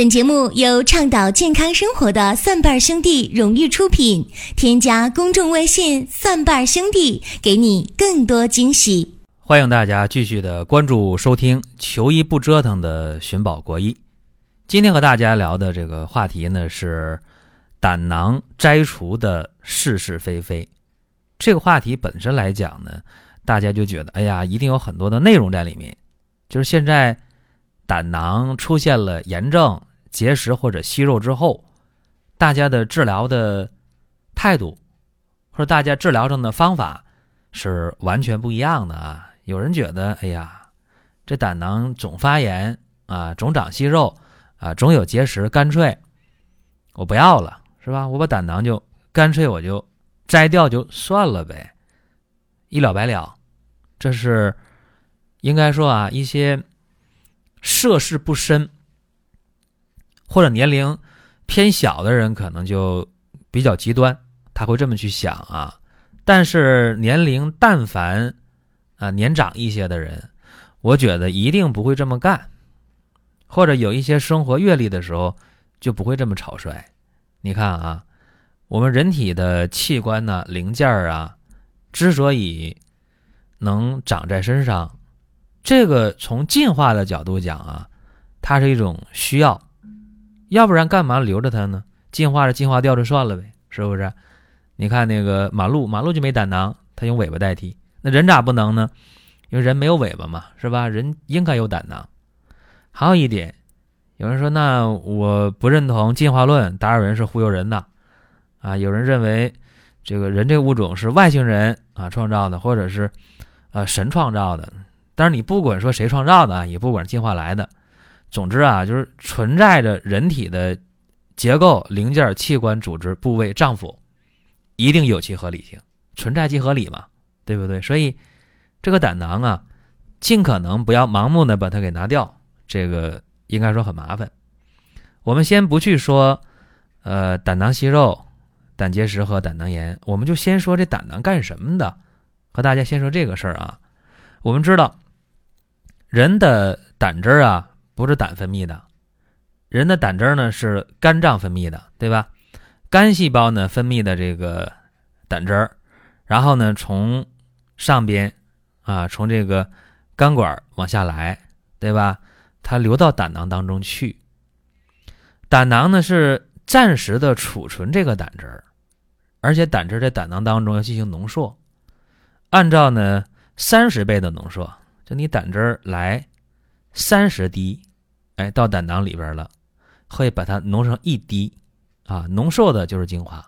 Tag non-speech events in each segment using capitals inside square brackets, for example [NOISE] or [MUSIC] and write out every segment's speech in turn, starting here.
本节目由倡导健康生活的蒜瓣兄弟荣誉出品。添加公众微信“蒜瓣兄弟”，给你更多惊喜。欢迎大家继续的关注收听“求医不折腾”的寻宝国医。今天和大家聊的这个话题呢是胆囊摘除的是是非非。这个话题本身来讲呢，大家就觉得哎呀，一定有很多的内容在里面。就是现在胆囊出现了炎症。结石或者息肉之后，大家的治疗的态度，或者大家治疗上的方法是完全不一样的啊！有人觉得，哎呀，这胆囊总发炎啊，总长息肉啊，总有结石，干脆我不要了，是吧？我把胆囊就干脆我就摘掉就算了呗，一了百了。这是应该说啊，一些涉世不深。或者年龄偏小的人可能就比较极端，他会这么去想啊。但是年龄但凡啊年长一些的人，我觉得一定不会这么干，或者有一些生活阅历的时候就不会这么草率。你看啊，我们人体的器官呢、零件啊，之所以能长在身上，这个从进化的角度讲啊，它是一种需要。要不然干嘛留着它呢？进化着进化掉就算了呗，是不是？你看那个马路，马路就没胆囊，它用尾巴代替。那人咋不能呢？因为人没有尾巴嘛，是吧？人应该有胆囊。还有一点，有人说那我不认同进化论，达尔文是忽悠人的啊。有人认为这个人这物种是外星人啊创造的，或者是呃神创造的。但是你不管说谁创造的，也不管进化来的。总之啊，就是存在着人体的结构、零件、器官、组织、部位、脏腑，一定有其合理性，存在即合理嘛，对不对？所以这个胆囊啊，尽可能不要盲目的把它给拿掉，这个应该说很麻烦。我们先不去说，呃，胆囊息肉、胆结石和胆囊炎，我们就先说这胆囊干什么的，和大家先说这个事儿啊。我们知道，人的胆汁儿啊。不是胆分泌的，人的胆汁呢是肝脏分泌的，对吧？肝细胞呢分泌的这个胆汁儿，然后呢从上边啊从这个肝管往下来，对吧？它流到胆囊当中去。胆囊呢是暂时的储存这个胆汁儿，而且胆汁在胆囊当中要进行浓缩，按照呢三十倍的浓缩，就你胆汁儿来三十滴。哎，到胆囊里边了，会把它浓成一滴，啊，浓缩的就是精华。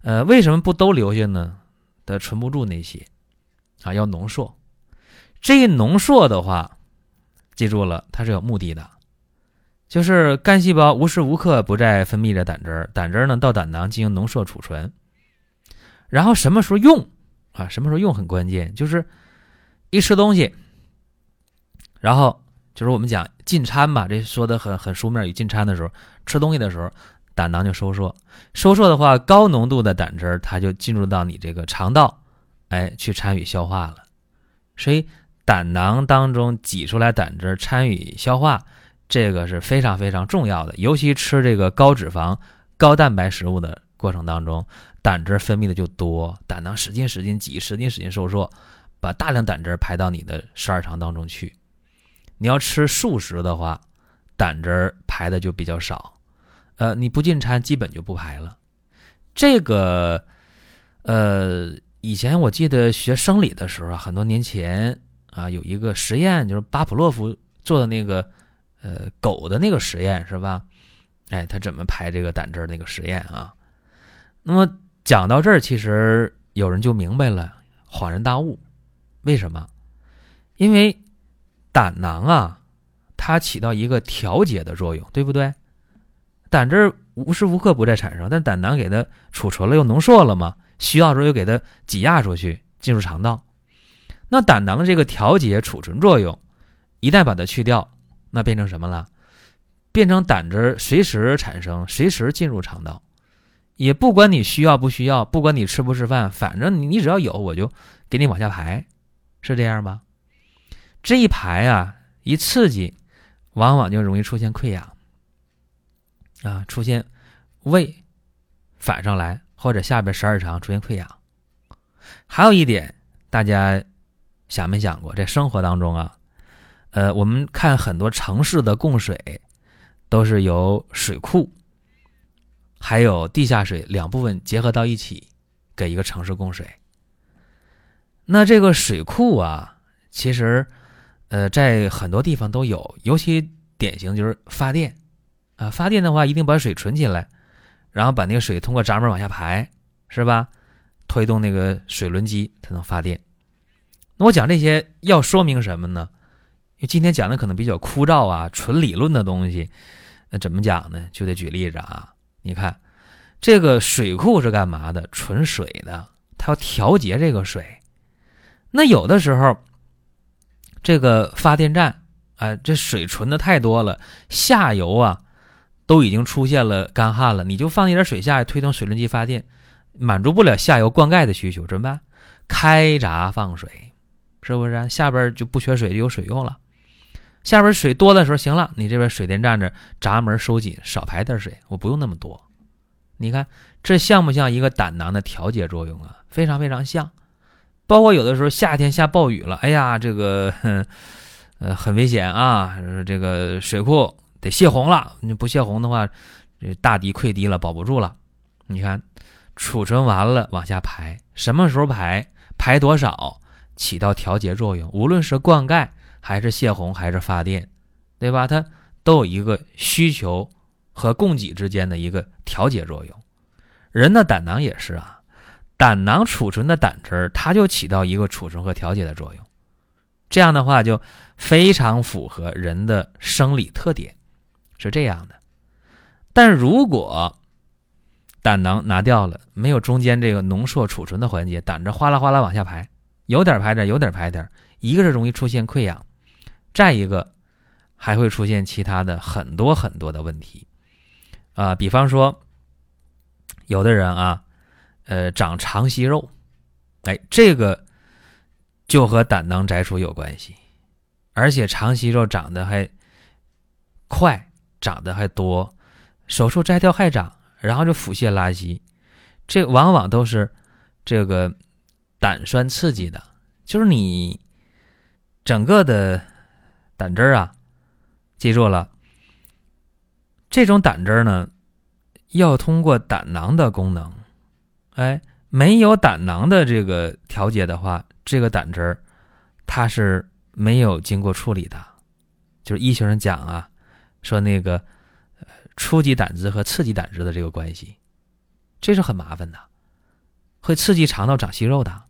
呃，为什么不都留下呢？它存不住那些，啊，要浓缩。这一浓缩的话，记住了，它是有目的的，就是肝细胞无时无刻不在分泌着胆汁儿，胆汁儿呢到胆囊进行浓缩储存，然后什么时候用啊？什么时候用很关键，就是一吃东西，然后。就是我们讲进餐吧，这说的很很书面语。进餐的时候，吃东西的时候，胆囊就收缩，收缩的话，高浓度的胆汁它就进入到你这个肠道，哎，去参与消化了。所以胆囊当中挤出来胆汁参与消化，这个是非常非常重要的。尤其吃这个高脂肪、高蛋白食物的过程当中，胆汁分泌的就多，胆囊使劲使劲挤，使劲使劲收缩，把大量胆汁排到你的十二肠当中去。你要吃素食的话，胆汁儿排的就比较少，呃，你不进餐基本就不排了。这个，呃，以前我记得学生理的时候，很多年前啊，有一个实验，就是巴甫洛夫做的那个，呃，狗的那个实验是吧？哎，他怎么排这个胆汁儿那个实验啊？那么讲到这儿，其实有人就明白了，恍然大悟，为什么？因为。胆囊啊，它起到一个调节的作用，对不对？胆汁无时无刻不在产生，但胆囊给它储存了又浓缩了嘛，需要时候又给它挤压出去进入肠道。那胆囊这个调节储存作用，一旦把它去掉，那变成什么了？变成胆汁随时产生，随时进入肠道，也不管你需要不需要，不管你吃不吃饭，反正你你只要有，我就给你往下排，是这样吧？这一排啊，一刺激，往往就容易出现溃疡。啊，出现胃反上来，或者下边十二肠出现溃疡。还有一点，大家想没想过，在生活当中啊，呃，我们看很多城市的供水都是由水库还有地下水两部分结合到一起，给一个城市供水。那这个水库啊，其实呃，在很多地方都有，尤其典型就是发电啊，发电的话一定把水存起来，然后把那个水通过闸门往下排，是吧？推动那个水轮机才能发电。那我讲这些要说明什么呢？因为今天讲的可能比较枯燥啊，纯理论的东西。那怎么讲呢？就得举例子啊。你看，这个水库是干嘛的？存水的，它要调节这个水。那有的时候，这个发电站啊，这水存的太多了，下游啊都已经出现了干旱了，你就放一点水下去推动水轮机发电。满足不了下游灌溉的需求，怎么办？开闸放水，是不是？下边就不缺水，就有水用了。下边水多的时候，行了，你这边水电站这闸门收紧，少排点水，我不用那么多。你看这像不像一个胆囊的调节作用啊？非常非常像。包括有的时候夏天下暴雨了，哎呀，这个 [LAUGHS] 呃很危险啊，这个水库得泄洪了。你不泄洪的话，这大堤溃堤了，保不住了。你看。储存完了往下排，什么时候排，排多少，起到调节作用。无论是灌溉还是泄洪还是发电，对吧？它都有一个需求和供给之间的一个调节作用。人的胆囊也是啊，胆囊储存的胆汁儿，它就起到一个储存和调节的作用。这样的话就非常符合人的生理特点，是这样的。但如果胆囊拿掉了，没有中间这个浓缩储存的环节，胆汁哗啦哗啦往下排，有点排点，有点排点。一个是容易出现溃疡，再一个还会出现其他的很多很多的问题啊。比方说，有的人啊，呃，长肠息肉，哎，这个就和胆囊摘除有关系，而且肠息肉长得还快，长得还多，手术摘掉还长。然后就腹泻拉稀，这往往都是这个胆酸刺激的，就是你整个的胆汁儿啊，记住了，这种胆汁儿呢，要通过胆囊的功能，哎，没有胆囊的这个调节的话，这个胆汁儿它是没有经过处理的，就是医学上讲啊，说那个。初级胆汁和次级胆汁的这个关系，这是很麻烦的，会刺激肠道长息肉的。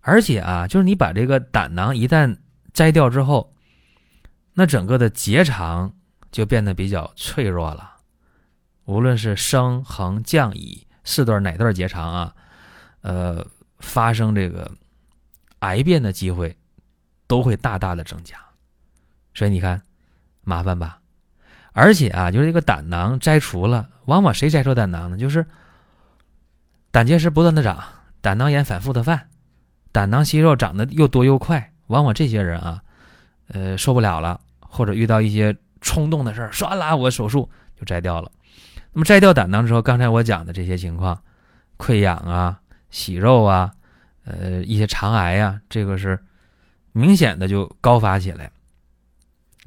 而且啊，就是你把这个胆囊一旦摘掉之后，那整个的结肠就变得比较脆弱了。无论是升、横、降、乙四段哪段结肠啊，呃，发生这个癌变的机会都会大大的增加。所以你看，麻烦吧。而且啊，就是这个胆囊摘除了，往往谁摘除胆囊呢？就是胆结石不断的长，胆囊炎反复的犯，胆囊息肉长得又多又快，往往这些人啊，呃，受不了了，或者遇到一些冲动的事儿，唰啦，我手术就摘掉了。那么摘掉胆囊之后，刚才我讲的这些情况，溃疡啊、息肉啊、呃一些肠癌啊，这个是明显的就高发起来。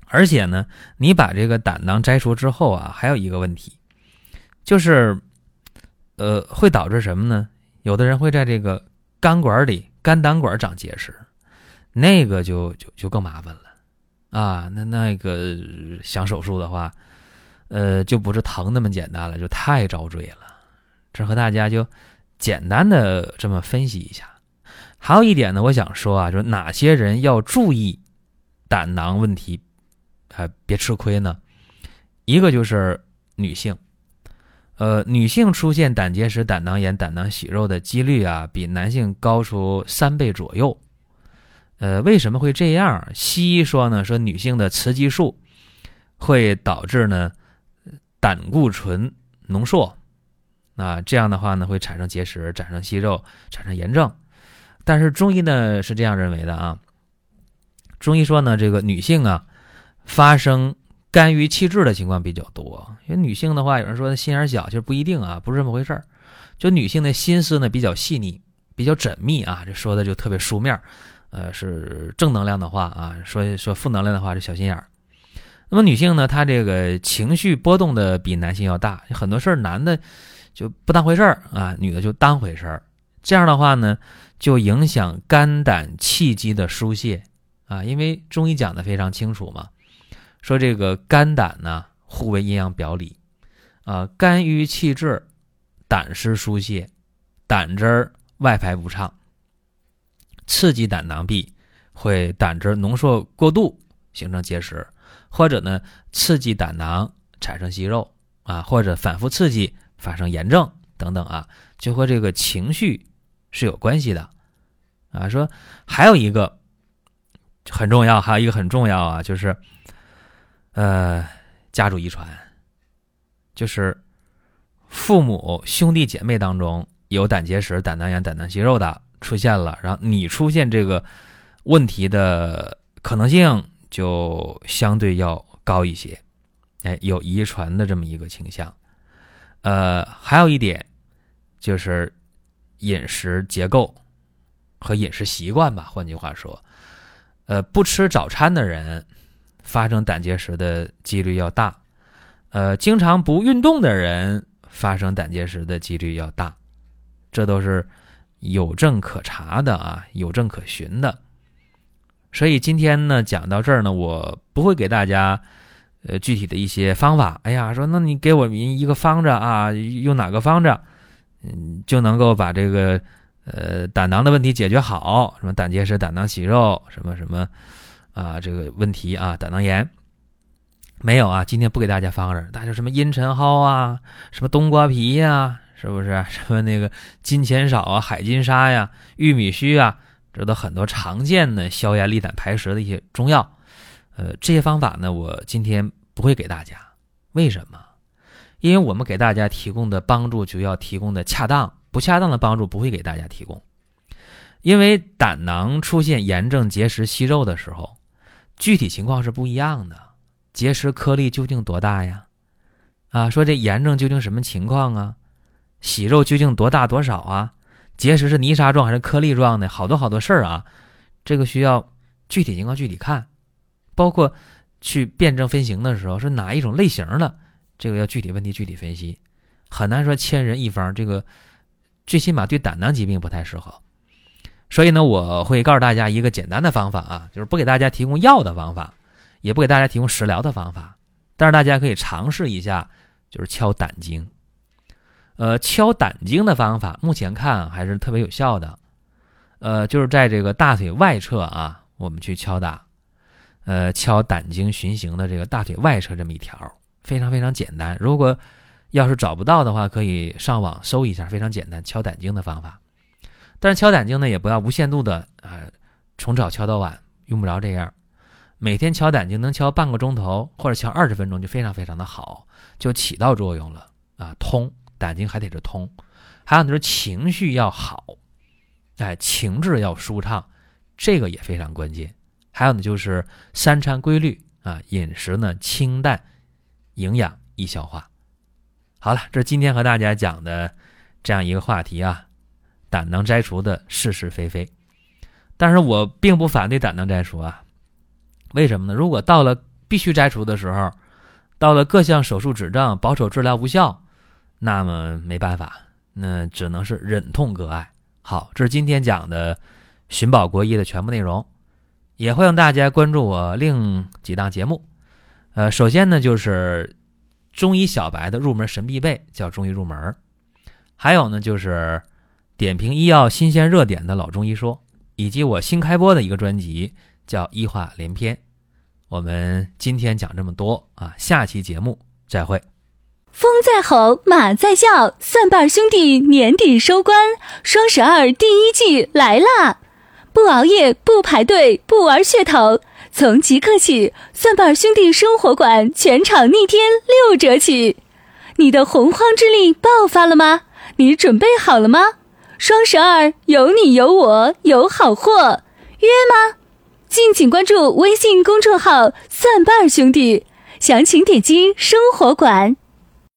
而且呢，你把这个胆囊摘除之后啊，还有一个问题，就是，呃，会导致什么呢？有的人会在这个肝管里、肝胆管长结石，那个就就就更麻烦了啊。那那个想手术的话，呃，就不是疼那么简单了，就太遭罪了。这和大家就简单的这么分析一下。还有一点呢，我想说啊，就是哪些人要注意胆囊问题。还别吃亏呢，一个就是女性，呃，女性出现胆结石、胆囊炎、胆囊息肉的几率啊，比男性高出三倍左右。呃，为什么会这样？西医说呢，说女性的雌激素会导致呢胆固醇浓缩，啊，这样的话呢会产生结石、产生息肉、产生炎症。但是中医呢是这样认为的啊，中医说呢，这个女性啊。发生肝郁气滞的情况比较多。因为女性的话，有人说心眼小，其实不一定啊，不是这么回事儿。就女性的心思呢比较细腻，比较缜密啊，这说的就特别书面，呃，是正能量的话啊，说说负能量的话是小心眼儿。那么女性呢，她这个情绪波动的比男性要大，很多事儿男的就不当回事儿啊，女的就当回事儿。这样的话呢，就影响肝胆气机的疏泄啊，因为中医讲的非常清楚嘛，说这个肝胆呢互为阴阳表里啊，肝郁气滞。胆湿疏泄，胆汁儿外排不畅，刺激胆囊壁，会胆汁浓缩过度，形成结石，或者呢刺激胆囊产生息肉啊，或者反复刺激发生炎症等等啊，就和这个情绪是有关系的啊。说还有一个很重要，还有一个很重要啊，就是呃家族遗传，就是。父母兄弟姐妹当中有胆结石、胆囊炎、胆囊息肉的出现了，然后你出现这个问题的可能性就相对要高一些，哎，有遗传的这么一个倾向。呃，还有一点就是饮食结构和饮食习惯吧。换句话说，呃，不吃早餐的人发生胆结石的几率要大，呃，经常不运动的人。发生胆结石的几率要大，这都是有证可查的啊，有证可循的。所以今天呢，讲到这儿呢，我不会给大家呃具体的一些方法。哎呀，说那你给我们一个方子啊，用哪个方子，嗯，就能够把这个呃胆囊的问题解决好？什么胆结石、胆囊息肉，什么什么啊，这个问题啊，胆囊炎。没有啊，今天不给大家方子，大家什么茵陈蒿啊，什么冬瓜皮呀，是不是？什么那个金钱少啊，海金沙呀，玉米须啊，这都很多常见的消炎利胆排石的一些中药。呃，这些方法呢，我今天不会给大家。为什么？因为我们给大家提供的帮助就要提供的恰当，不恰当的帮助不会给大家提供。因为胆囊出现炎症、结石、息肉的时候，具体情况是不一样的。结石颗粒究竟多大呀？啊，说这炎症究竟什么情况啊？息肉究竟多大多少啊？结石是泥沙状还是颗粒状的？好多好多事儿啊，这个需要具体情况具体看，包括去辨证分型的时候是哪一种类型的，这个要具体问题具体分析，很难说千人一方。这个最起码对胆囊疾病不太适合，所以呢，我会告诉大家一个简单的方法啊，就是不给大家提供药的方法。也不给大家提供食疗的方法，但是大家可以尝试一下，就是敲胆经。呃，敲胆经的方法目前看还是特别有效的。呃，就是在这个大腿外侧啊，我们去敲打，呃，敲胆经循行的这个大腿外侧这么一条，非常非常简单。如果要是找不到的话，可以上网搜一下，非常简单敲胆经的方法。但是敲胆经呢，也不要无限度的啊，从早敲到晚，用不着这样。每天敲胆经能敲半个钟头，或者敲二十分钟就非常非常的好，就起到作用了啊！通胆经还得是通，还有就是情绪要好，哎，情志要舒畅，这个也非常关键。还有呢就是三餐规律啊，饮食呢清淡，营养易消化。好了，这是今天和大家讲的这样一个话题啊，胆囊摘除的是是非非。但是我并不反对胆囊摘除啊。为什么呢？如果到了必须摘除的时候，到了各项手术指证、保守治疗无效，那么没办法，那只能是忍痛割爱。好，这是今天讲的寻宝国医的全部内容，也欢迎大家关注我另几档节目。呃，首先呢就是中医小白的入门神必备，叫中医入门；还有呢就是点评医药新鲜热点的老中医说，以及我新开播的一个专辑。叫医话连篇，我们今天讲这么多啊，下期节目再会。风在吼，马在叫，蒜瓣兄弟年底收官，双十二第一季来啦！不熬夜，不排队，不玩噱头，从即刻起，蒜瓣兄弟生活馆全场逆天六折起！你的洪荒之力爆发了吗？你准备好了吗？双十二有你有我有好货，约吗？敬请关注微信公众号“蒜瓣兄弟”，详情点击生活馆。